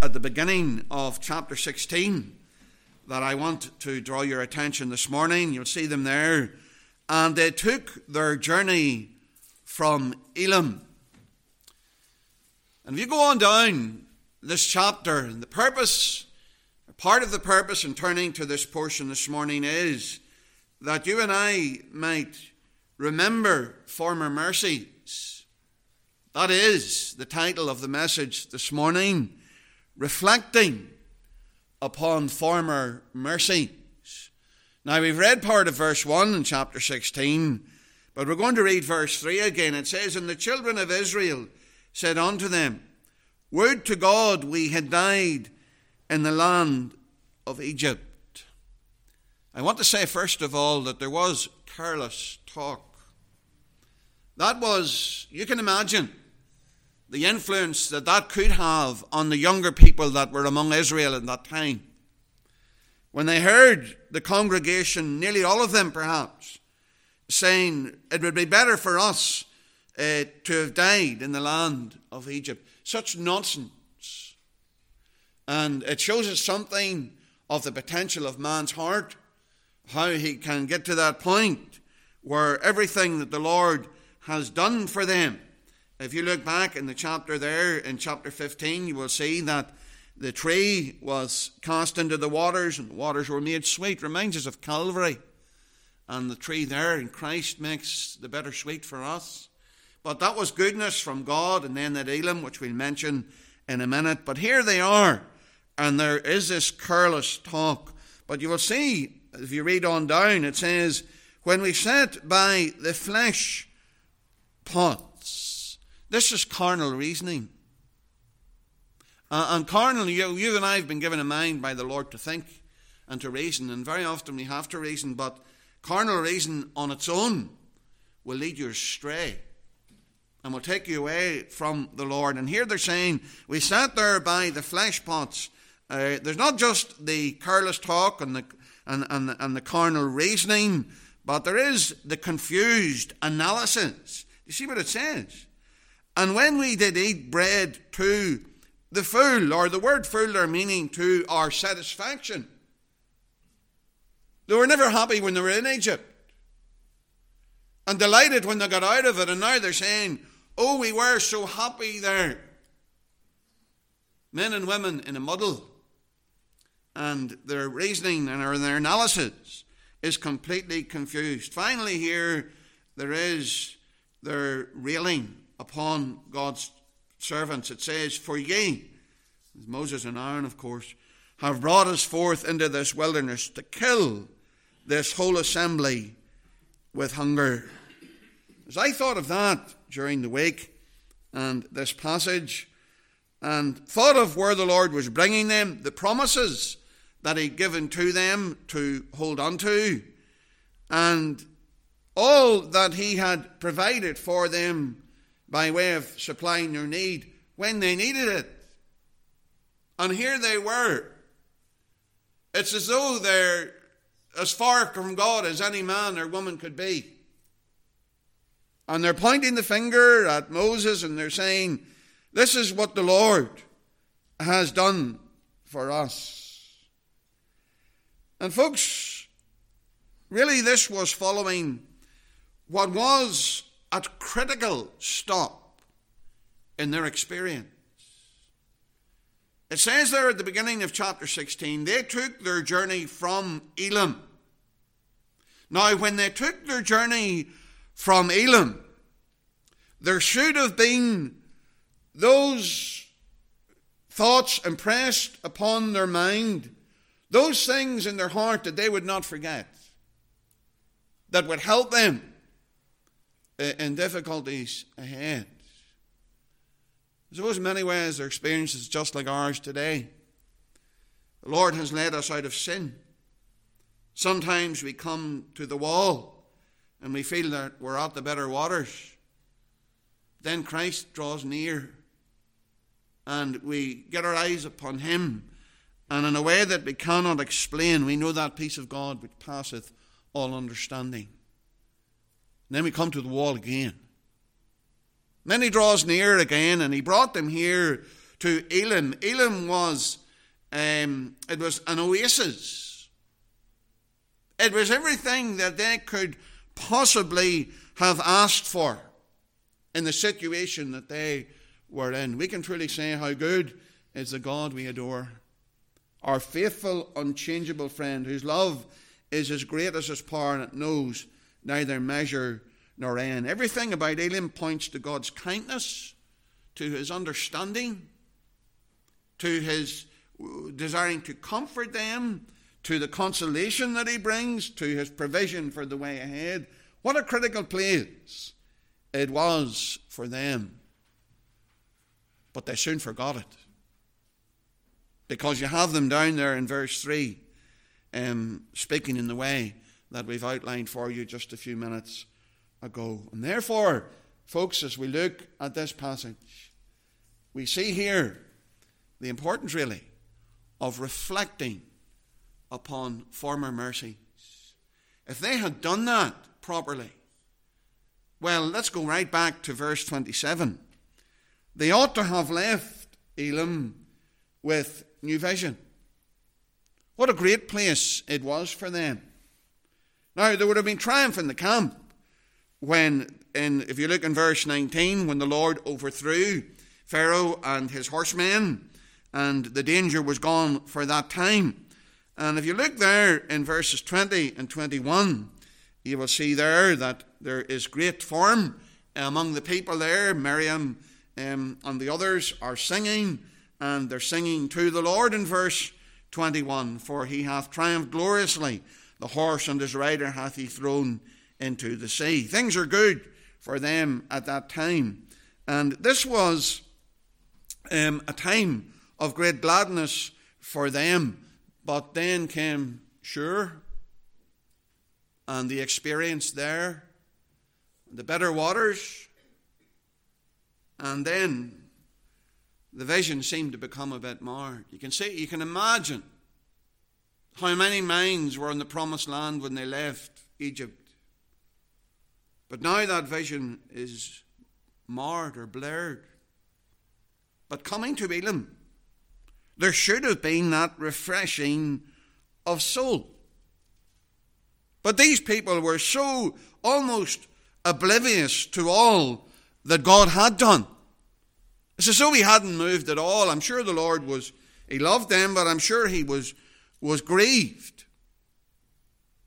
at the beginning of chapter 16 that I want to draw your attention this morning. You'll see them there. And they took their journey from Elim. And if you go on down this chapter, the purpose, part of the purpose in turning to this portion this morning is that you and I might remember former mercies. That is the title of the message this morning, reflecting upon former mercies. Now, we've read part of verse 1 in chapter 16, but we're going to read verse 3 again. It says, And the children of Israel said unto them, Would to God we had died in the land of Egypt. I want to say, first of all, that there was careless talk. That was, you can imagine, the influence that that could have on the younger people that were among Israel at that time. When they heard the congregation, nearly all of them perhaps, saying it would be better for us uh, to have died in the land of Egypt. Such nonsense. And it shows us something of the potential of man's heart, how he can get to that point where everything that the Lord has done for them if you look back in the chapter there, in chapter 15, you will see that the tree was cast into the waters and the waters were made sweet. Reminds us of Calvary. And the tree there and Christ makes the bitter sweet for us. But that was goodness from God, and then that Elim, which we'll mention in a minute. But here they are, and there is this careless talk. But you will see, if you read on down, it says, When we sat by the flesh pot, this is carnal reasoning. Uh, and carnal, you, you and I have been given a mind by the Lord to think and to reason, and very often we have to reason, but carnal reason on its own will lead you astray and will take you away from the Lord. And here they're saying, We sat there by the flesh pots. Uh, there's not just the careless talk and the, and, and, and the carnal reasoning, but there is the confused analysis. You see what it says? And when we did eat bread to the full, or the word full, their meaning to our satisfaction, they were never happy when they were in Egypt. And delighted when they got out of it, and now they're saying, Oh, we were so happy there. Men and women in a muddle. And their reasoning and their analysis is completely confused. Finally, here there is their railing upon God's servants. It says, For ye, Moses and Aaron, of course, have brought us forth into this wilderness to kill this whole assembly with hunger. As I thought of that during the week and this passage, and thought of where the Lord was bringing them, the promises that He'd given to them to hold on to, and all that He had provided for them by way of supplying their need when they needed it. And here they were. It's as though they're as far from God as any man or woman could be. And they're pointing the finger at Moses and they're saying, This is what the Lord has done for us. And, folks, really, this was following what was at a critical stop in their experience. It says there at the beginning of chapter 16, they took their journey from Elim. Now, when they took their journey from Elim, there should have been those thoughts impressed upon their mind, those things in their heart that they would not forget, that would help them in difficulties ahead. I suppose in many ways their experience is just like ours today. The Lord has led us out of sin. Sometimes we come to the wall and we feel that we're at the better waters. Then Christ draws near and we get our eyes upon Him. And in a way that we cannot explain, we know that peace of God which passeth all understanding. And then we come to the wall again. And then he draws near again, and he brought them here to Elim. Elim was um, it was an oasis. It was everything that they could possibly have asked for in the situation that they were in. We can truly say how good is the God we adore. Our faithful, unchangeable friend, whose love is as great as his power and it knows neither measure nor end. Everything about Elim points to God's kindness, to his understanding, to his desiring to comfort them, to the consolation that he brings, to his provision for the way ahead. What a critical place it was for them. But they soon forgot it. Because you have them down there in verse 3, um, speaking in the way that we've outlined for you just a few minutes ago. And therefore, folks, as we look at this passage, we see here the importance, really, of reflecting upon former mercies. If they had done that properly, well, let's go right back to verse 27. They ought to have left Elim with new vision. What a great place it was for them. Now, there would have been triumph in the camp when, in, if you look in verse 19, when the Lord overthrew Pharaoh and his horsemen, and the danger was gone for that time. And if you look there in verses 20 and 21, you will see there that there is great form among the people there. Miriam um, and the others are singing, and they're singing to the Lord in verse 21 For he hath triumphed gloriously, the horse and his rider hath he thrown into the sea. Things are good for them at that time. And this was um, a time of great gladness for them. But then came Shur and the experience there, the better waters, and then the vision seemed to become a bit marred. You can see, you can imagine how many minds were in the promised land when they left Egypt. But now that vision is marred or blurred. But coming to Elim, there should have been that refreshing of soul. But these people were so almost oblivious to all that God had done. As though he hadn't moved at all. I'm sure the Lord was, he loved them, but I'm sure he was, was grieved.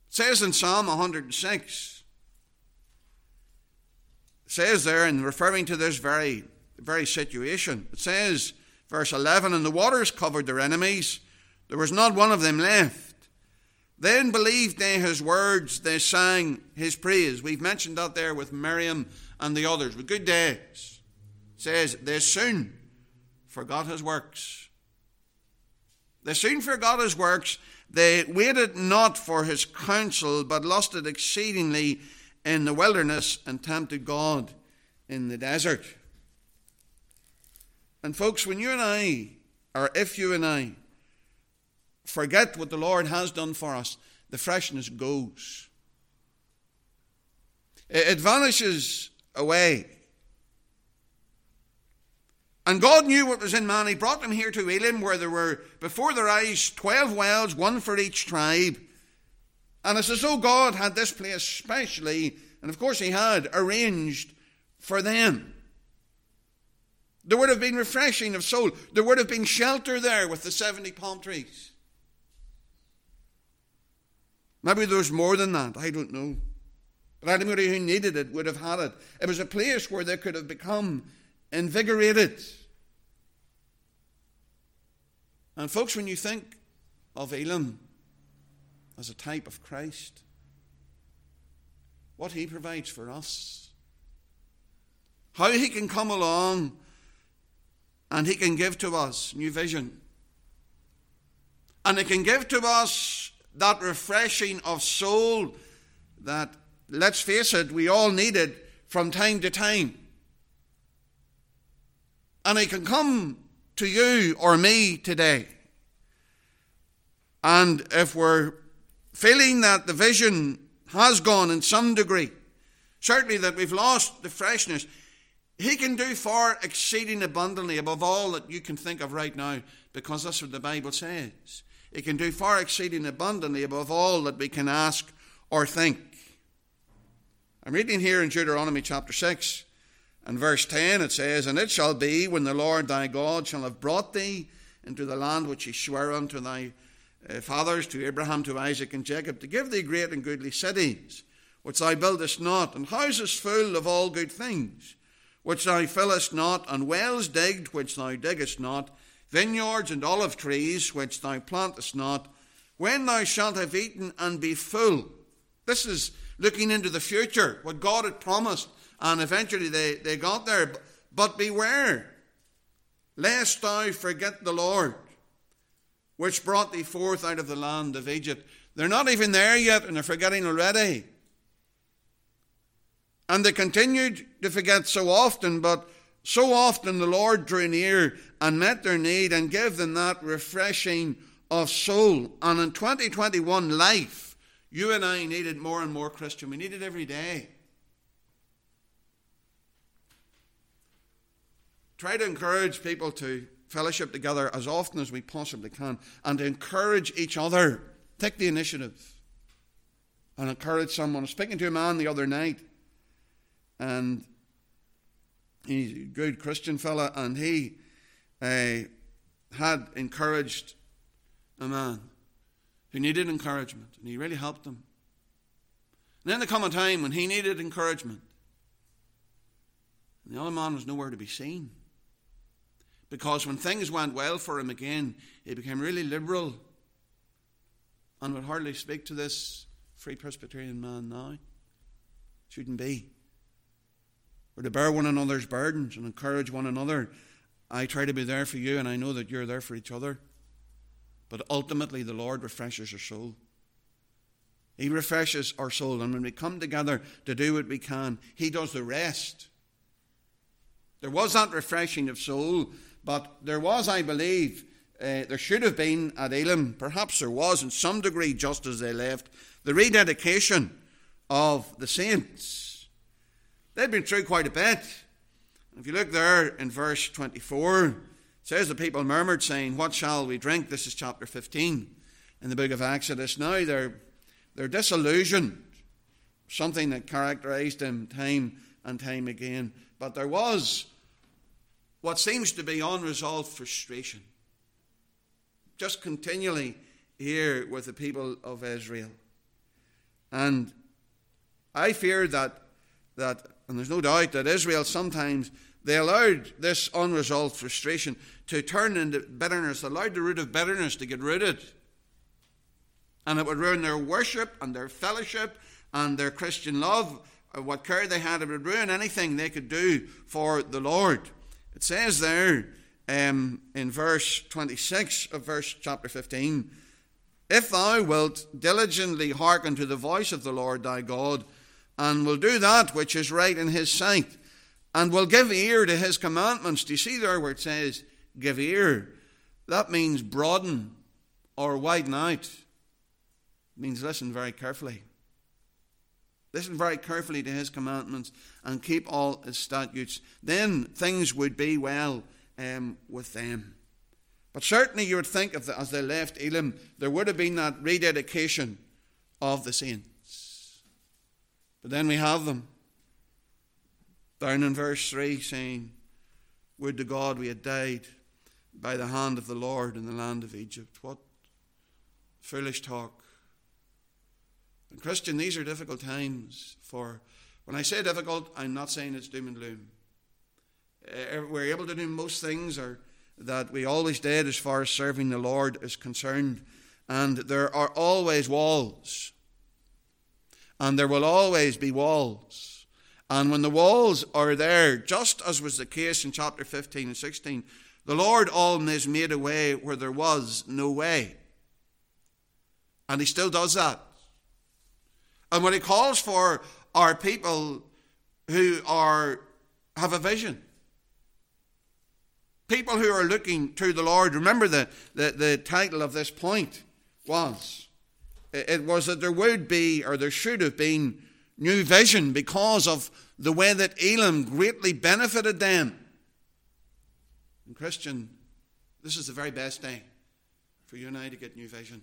It says in Psalm 106, it says there, in referring to this very, very situation, it says, verse 11, And the waters covered their enemies, there was not one of them left. Then believed they his words, they sang his praise. We've mentioned that there with Miriam and the others, with good days says, They soon forgot his works. They soon forgot his works. They waited not for his counsel, but lusted exceedingly in the wilderness and tempted God in the desert. And, folks, when you and I, or if you and I, forget what the Lord has done for us, the freshness goes. It vanishes away. And God knew what was in man. He brought them here to Elim, where there were before their eyes twelve wells, one for each tribe. And it's as though God had this place specially, and of course He had arranged for them. There would have been refreshing of soul. There would have been shelter there with the 70 palm trees. Maybe there was more than that. I don't know. But anybody who needed it would have had it. It was a place where they could have become invigorated. And, folks, when you think of Elim as a type of Christ, what he provides for us, how he can come along and he can give to us new vision. And he can give to us that refreshing of soul that, let's face it, we all needed from time to time. And he can come to you or me today. And if we're feeling that the vision has gone in some degree, certainly that we've lost the freshness, He can do far exceeding abundantly above all that you can think of right now, because that's what the Bible says. He can do far exceeding abundantly above all that we can ask or think. I'm reading here in Deuteronomy chapter 6 and verse 10. It says, And it shall be when the Lord thy God shall have brought thee into the land which he sware unto thy uh, fathers, to Abraham, to Isaac, and Jacob, to give thee great and goodly cities, which thou buildest not, and houses full of all good things, which thou fillest not, and wells digged, which thou diggest not, vineyards and olive trees, which thou plantest not, when thou shalt have eaten and be full. This is looking into the future, what God had promised, and eventually they, they got there. But beware, lest thou forget the Lord which brought thee forth out of the land of Egypt. They're not even there yet, and they're forgetting already. And they continued to forget so often, but so often the Lord drew near and met their need and gave them that refreshing of soul. And in 2021 life, you and I needed more and more Christian. We need it every day. Try to encourage people to fellowship together as often as we possibly can and to encourage each other. Take the initiative and encourage someone. I was speaking to a man the other night, and he's a good Christian fella, and he uh, had encouraged a man who needed encouragement, and he really helped him. And then there come a time when he needed encouragement, and the other man was nowhere to be seen. Because when things went well for him again, he became really liberal and would hardly speak to this free Presbyterian man now. Shouldn't be. We're to bear one another's burdens and encourage one another. I try to be there for you, and I know that you're there for each other. But ultimately, the Lord refreshes our soul. He refreshes our soul. And when we come together to do what we can, He does the rest. There was that refreshing of soul but there was, I believe, uh, there should have been at Elim, perhaps there was in some degree just as they left, the rededication of the saints. They'd been through quite a bit. If you look there in verse 24, it says the people murmured, saying, What shall we drink? This is chapter 15 in the book of Exodus. Now they're, they're disillusioned, something that characterized them time and time again. But there was what seems to be unresolved frustration. Just continually here with the people of Israel. And I fear that, that, and there's no doubt that Israel sometimes they allowed this unresolved frustration to turn into bitterness, allowed the root of bitterness to get rooted. And it would ruin their worship and their fellowship and their Christian love. What care they had, it would ruin anything they could do for the Lord. It says there um, in verse 26 of verse chapter 15 If thou wilt diligently hearken to the voice of the Lord thy God, and will do that which is right in his sight, and will give ear to his commandments. Do you see there where it says give ear? That means broaden or widen out. It means listen very carefully. Listen very carefully to his commandments and keep all his statutes. Then things would be well um, with them. But certainly you would think of the, as they left Elim, there would have been that rededication of the saints. But then we have them down in verse 3 saying, Would to God we had died by the hand of the Lord in the land of Egypt. What foolish talk. And Christian, these are difficult times for. When I say difficult, I'm not saying it's doom and gloom. Uh, we're able to do most things or that we always did as far as serving the Lord is concerned. And there are always walls. And there will always be walls. And when the walls are there, just as was the case in chapter 15 and 16, the Lord always made a way where there was no way. And He still does that. And when he calls for our people who are have a vision, people who are looking to the Lord, remember the, the, the title of this point was it was that there would be or there should have been new vision because of the way that Elim greatly benefited them. And Christian, this is the very best day for you and I to get new vision.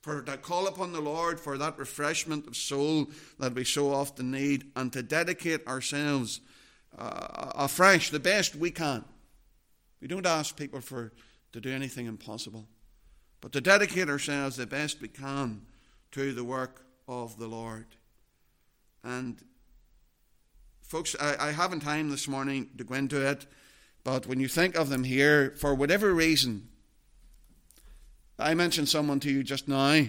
For to call upon the Lord for that refreshment of soul that we so often need, and to dedicate ourselves uh, afresh the best we can. We don't ask people for to do anything impossible, but to dedicate ourselves the best we can to the work of the Lord. And folks, I, I haven't time this morning to go into it, but when you think of them here, for whatever reason, I mentioned someone to you just now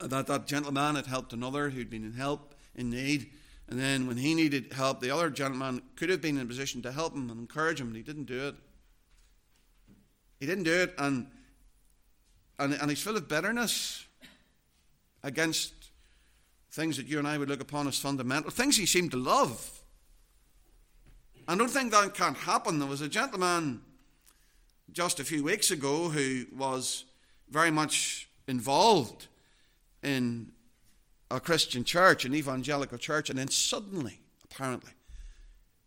that that gentleman had helped another who'd been in help in need. And then when he needed help, the other gentleman could have been in a position to help him and encourage him, and he didn't do it. He didn't do it, and, and, and he's full of bitterness against things that you and I would look upon as fundamental, things he seemed to love. I don't think that can't happen. There was a gentleman just a few weeks ago who was very much involved in a Christian church, an evangelical church, and then suddenly, apparently,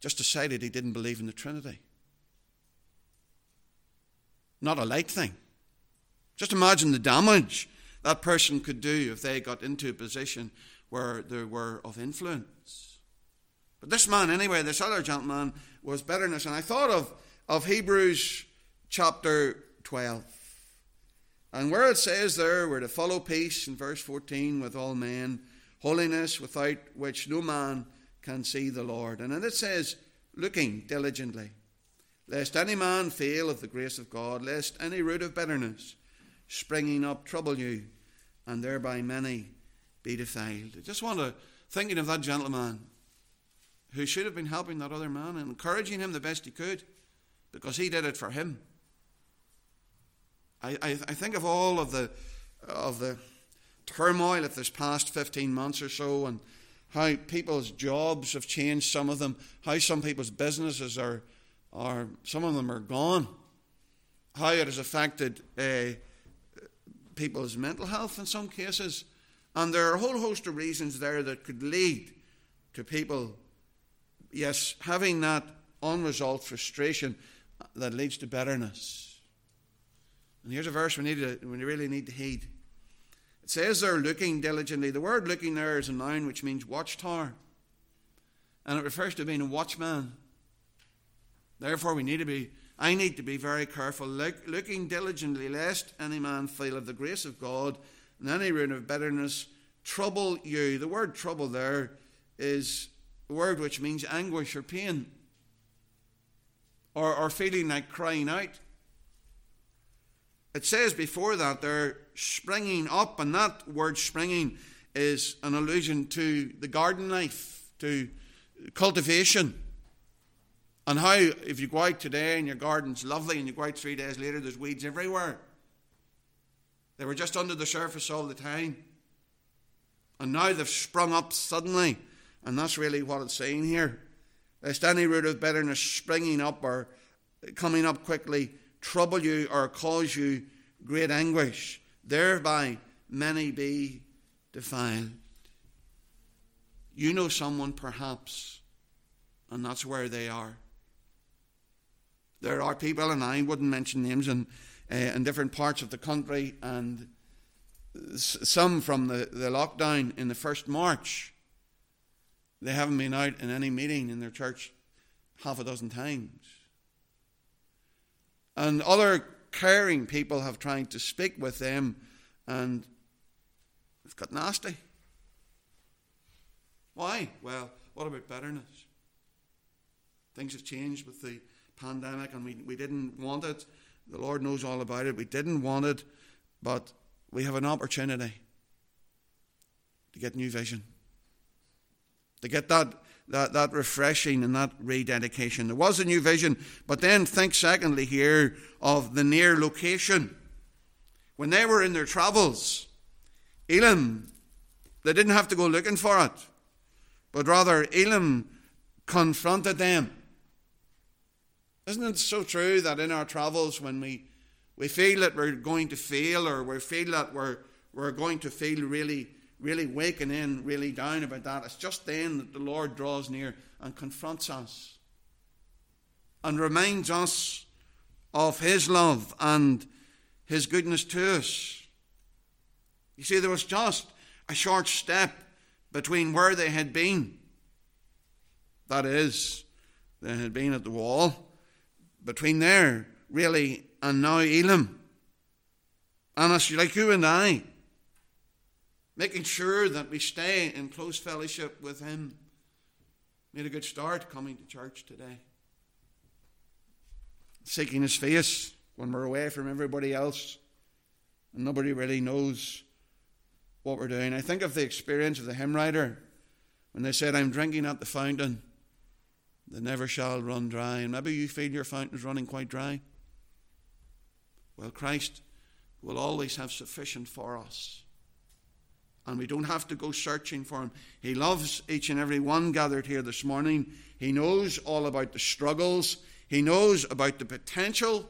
just decided he didn't believe in the Trinity. Not a light thing. Just imagine the damage that person could do if they got into a position where they were of influence. But this man, anyway, this other gentleman, was bitterness. And I thought of, of Hebrews chapter 12. And where it says there, we're to follow peace in verse 14 with all men, holiness without which no man can see the Lord. And then it says, looking diligently, lest any man fail of the grace of God, lest any root of bitterness springing up trouble you, and thereby many be defiled. I just want to, thinking of that gentleman who should have been helping that other man and encouraging him the best he could because he did it for him. I, I, think of all of the, of the turmoil of this past 15 months or so and how people's jobs have changed, some of them, how some people's businesses are, are some of them are gone, how it has affected uh, people's mental health in some cases. And there are a whole host of reasons there that could lead to people, yes, having that unresolved frustration that leads to bitterness. And here's a verse we, need to, we really need to heed. It says they're looking diligently. The word looking there is a noun which means watchtower. And it refers to being a watchman. Therefore, we need to be, I need to be very careful, look, looking diligently, lest any man fail of the grace of God, and any root of bitterness trouble you. The word trouble there is a word which means anguish or pain, or, or feeling like crying out. It says before that they're springing up, and that word springing is an allusion to the garden life, to cultivation. And how, if you go out today and your garden's lovely, and you go out three days later, there's weeds everywhere. They were just under the surface all the time. And now they've sprung up suddenly. And that's really what it's saying here. Lest any root of bitterness springing up or coming up quickly trouble you or cause you great anguish, thereby many be defiled. You know someone perhaps, and that's where they are. There are people, and I wouldn't mention names, in, uh, in different parts of the country, and some from the, the lockdown in the first March, they haven't been out in any meeting in their church half a dozen times. And other caring people have tried to speak with them, and it's got nasty. Why? Well, what about bitterness? Things have changed with the pandemic, and we, we didn't want it. The Lord knows all about it. We didn't want it, but we have an opportunity to get new vision, to get that that, that refreshing and that rededication. There was a new vision, but then think secondly here of the near location. When they were in their travels, Elim, they didn't have to go looking for it, but rather Elim confronted them. Isn't it so true that in our travels, when we, we feel that we're going to fail or we feel that we're, we're going to feel really really waking in really down about that. It's just then that the Lord draws near and confronts us and reminds us of His love and His goodness to us. You see, there was just a short step between where they had been. That is, they had been at the wall. Between there, really, and now Elim. And it's like you and I, making sure that we stay in close fellowship with Him. Made a good start coming to church today. Seeking His face when we're away from everybody else and nobody really knows what we're doing. I think of the experience of the hymn writer when they said, I'm drinking at the fountain that never shall run dry. And maybe you feel your fountain's running quite dry. Well, Christ will always have sufficient for us. And we don't have to go searching for him. He loves each and every one gathered here this morning. He knows all about the struggles, he knows about the potential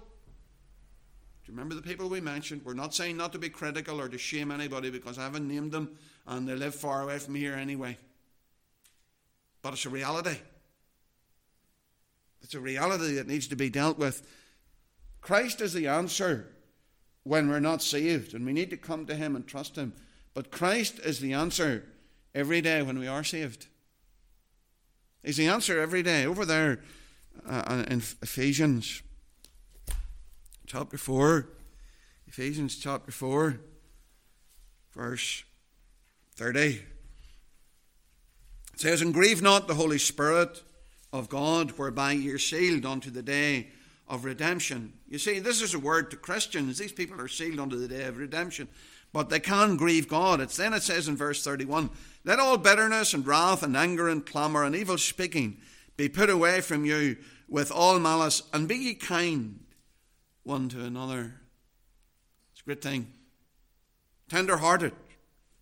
do you remember the people we mentioned? We're not saying not to be critical or to shame anybody because I haven't named them and they live far away from here anyway. But it's a reality. It's a reality that needs to be dealt with. Christ is the answer when we're not saved, and we need to come to Him and trust Him. But Christ is the answer every day when we are saved. He's the answer every day. Over there uh, in Ephesians chapter 4, Ephesians chapter 4, verse 30. It says, And grieve not the Holy Spirit of God, whereby ye are sealed unto the day of redemption. You see, this is a word to Christians. These people are sealed unto the day of redemption. But they can grieve God. It's then it says in verse 31 Let all bitterness and wrath and anger and clamour and evil speaking be put away from you with all malice, and be ye kind one to another. It's a great thing. Tender hearted,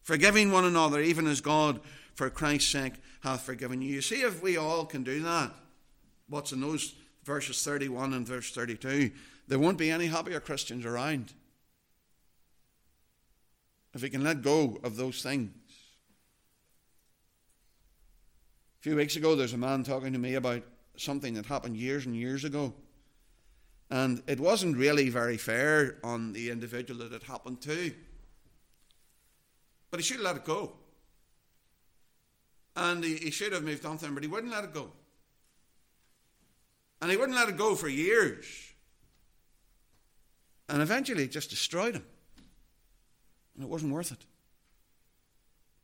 forgiving one another, even as God, for Christ's sake, hath forgiven you. You see, if we all can do that, what's in those verses 31 and verse 32, there won't be any happier Christians around. If we can let go of those things. A few weeks ago, there's a man talking to me about something that happened years and years ago. And it wasn't really very fair on the individual that it happened to. But he should have let it go. And he, he should have moved on him, but he wouldn't let it go. And he wouldn't let it go for years. And eventually it just destroyed him. And it wasn't worth it.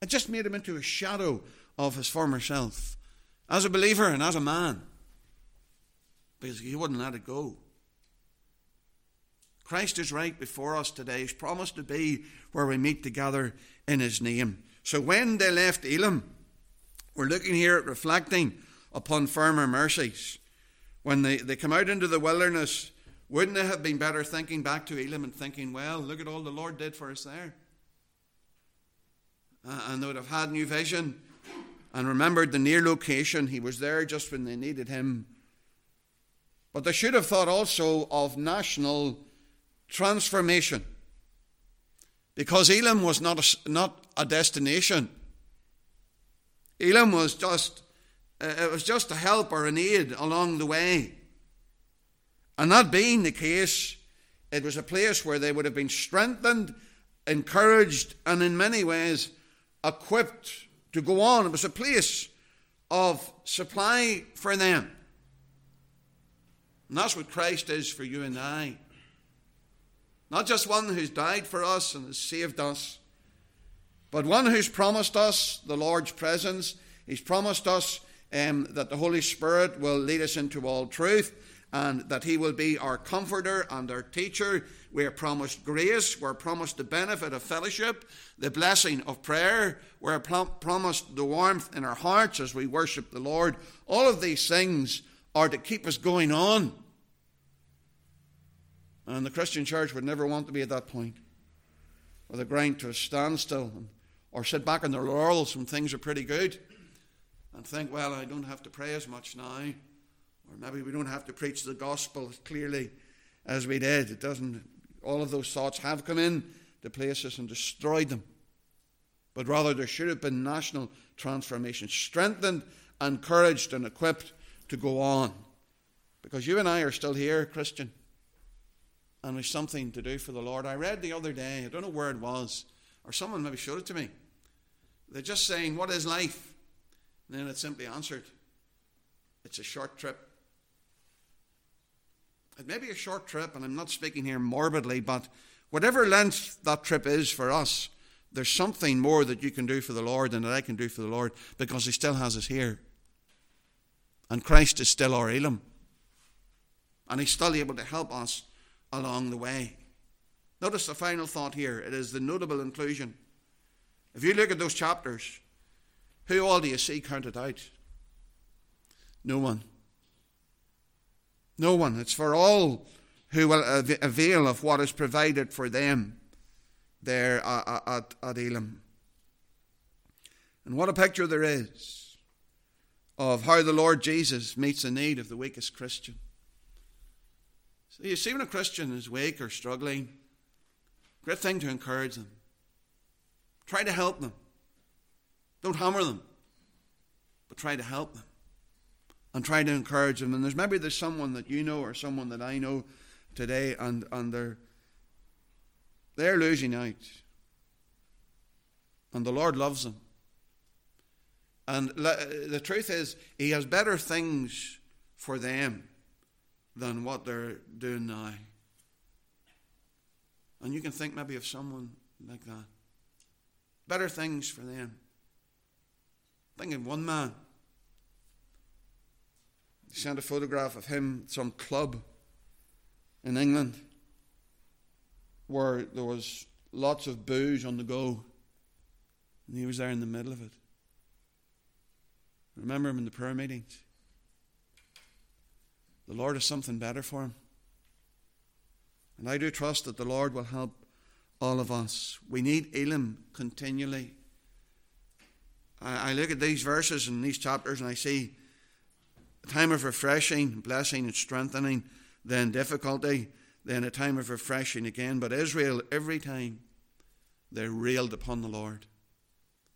It just made him into a shadow of his former self as a believer and as a man. Because he wouldn't let it go. Christ is right before us today. He's promised to be where we meet together in His name. So when they left Elim, we're looking here at reflecting upon former mercies. When they, they come out into the wilderness, wouldn't it have been better thinking back to Elim and thinking, well, look at all the Lord did for us there? Uh, and they would have had new vision and remembered the near location. He was there just when they needed him. But they should have thought also of national transformation. Because Elim was not a, not a destination. Elim was just uh, it was just a help or an aid along the way. And that being the case, it was a place where they would have been strengthened, encouraged, and in many ways equipped to go on. It was a place of supply for them. And that's what Christ is for you and I. Not just one who's died for us and has saved us, but one who's promised us the Lord's presence. He's promised us um, that the Holy Spirit will lead us into all truth and that He will be our comforter and our teacher. We are promised grace. We're promised the benefit of fellowship, the blessing of prayer. We're promised the warmth in our hearts as we worship the Lord. All of these things are to keep us going on. And the Christian church would never want to be at that point where they grind to a standstill or sit back on their laurels when things are pretty good and think, well, I don't have to pray as much now. Or maybe we don't have to preach the gospel as clearly as we did. It doesn't, all of those thoughts have come in to places and destroyed them. but rather there should have been national transformation, strengthened, encouraged, and equipped to go on. Because you and I are still here, Christian, and there's something to do for the Lord. I read the other day, I don't know where it was, or someone maybe showed it to me. They're just saying, What is life? And then it simply answered, It's a short trip. It may be a short trip, and I'm not speaking here morbidly, but whatever length that trip is for us, there's something more that you can do for the Lord than that I can do for the Lord because He still has us here. And Christ is still our Elim. And He's still able to help us along the way. Notice the final thought here it is the notable inclusion. If you look at those chapters, who all do you see counted out? No one. No one. It's for all who will avail of what is provided for them there at, at Elim. And what a picture there is of how the Lord Jesus meets the need of the weakest Christian. So you see, when a Christian is weak or struggling, great thing to encourage them. Try to help them. Don't hammer them, but try to help them and try to encourage them. And there's maybe there's someone that you know or someone that I know today, and, and they're they're losing out. And the Lord loves them. And the truth is, He has better things for them than what they're doing now. And you can think maybe of someone like that. Better things for them. Think of one man. He sent a photograph of him at some club in England where there was lots of booze on the go. And he was there in the middle of it. Remember him in the prayer meetings. The Lord has something better for him. And I do trust that the Lord will help all of us. We need Elim continually. I, I look at these verses and these chapters and I see a time of refreshing, blessing, and strengthening, then difficulty, then a time of refreshing again. But Israel, every time, they railed upon the Lord.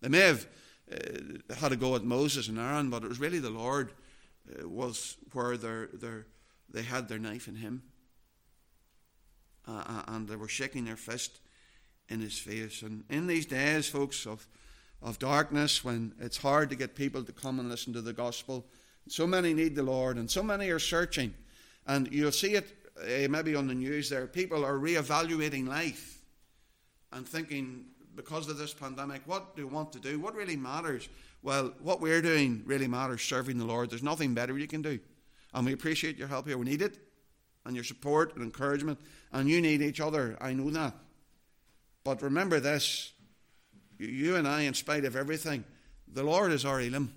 They may have uh, had a go at Moses and Aaron, but it was really the Lord uh, was where their, their, they had their knife in him. Uh, uh, and they were shaking their fist in his face. And in these days, folks, of, of darkness, when it's hard to get people to come and listen to the gospel, so many need the Lord, and so many are searching. And you'll see it uh, maybe on the news there. People are re-evaluating life and thinking, because of this pandemic, what do we want to do? What really matters? Well, what we're doing really matters, serving the Lord. There's nothing better you can do. And we appreciate your help here. We need it, and your support and encouragement. And you need each other. I know that. But remember this you and I, in spite of everything, the Lord is our Elim.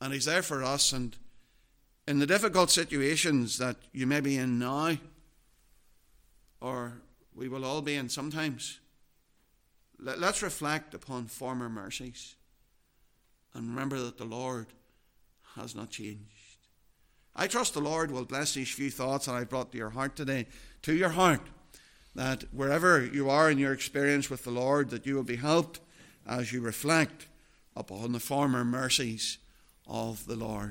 And He's there for us. And in the difficult situations that you may be in now, or we will all be in sometimes, let's reflect upon former mercies and remember that the Lord has not changed. I trust the Lord will bless these few thoughts that I've brought to your heart today, to your heart, that wherever you are in your experience with the Lord, that you will be helped as you reflect upon the former mercies of the Lord.